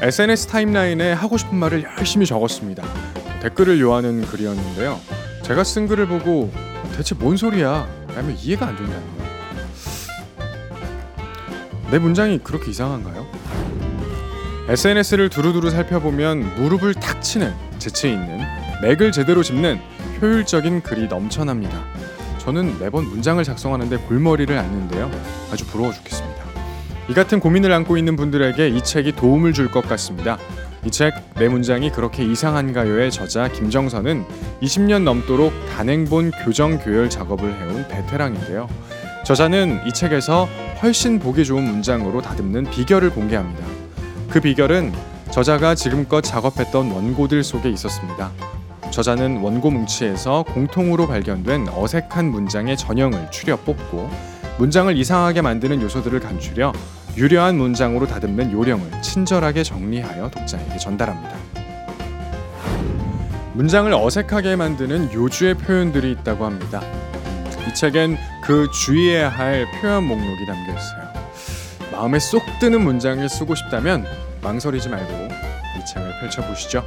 SNS 타임라인에 하고 싶은 말을 열심히 적었습니다. 댓글을 요하는 글이었는데요. 제가 쓴 글을 보고 대체 뭔 소리야? 라며 이해가 안 된다는 거예요. 내 문장이 그렇게 이상한가요? SNS를 두루두루 살펴보면 무릎을 탁 치는 재치 있는 맥을 제대로 짚는 효율적인 글이 넘쳐납니다. 저는 매번 문장을 작성하는데 골머리를 앓는데요. 아주 부러워 죽겠습니다. 이 같은 고민을 안고 있는 분들에게 이 책이 도움을 줄 것 같습니다. 이 책 내 문장이 그렇게 이상한가요의 저자 김정선은 20년 넘도록 단행본 교정 교열 작업을 해온 베테랑인데요. 저자는 이 책에서 훨씬 보기 좋은 문장으로 다듬는 비결을 공개합니다. 그 비결은 저자가 지금껏 작업했던 원고들 속에 있었습니다. 저자는 원고 뭉치에서 공통으로 발견된 어색한 문장의 전형을 추려 뽑고 문장을 이상하게 만드는 요소들을 간추려 유려한 문장으로 다듬는 요령을 친절하게 정리하여 독자에게 전달합니다. 문장을 어색하게 만드는 요주의 표현들이 있다고 합니다. 이 책엔 그 주의해야 할 표현 목록이 담겨 있어요. 마음에 쏙 드는 문장을 쓰고 싶다면 망설이지 말고 이 책을 펼쳐 보시죠.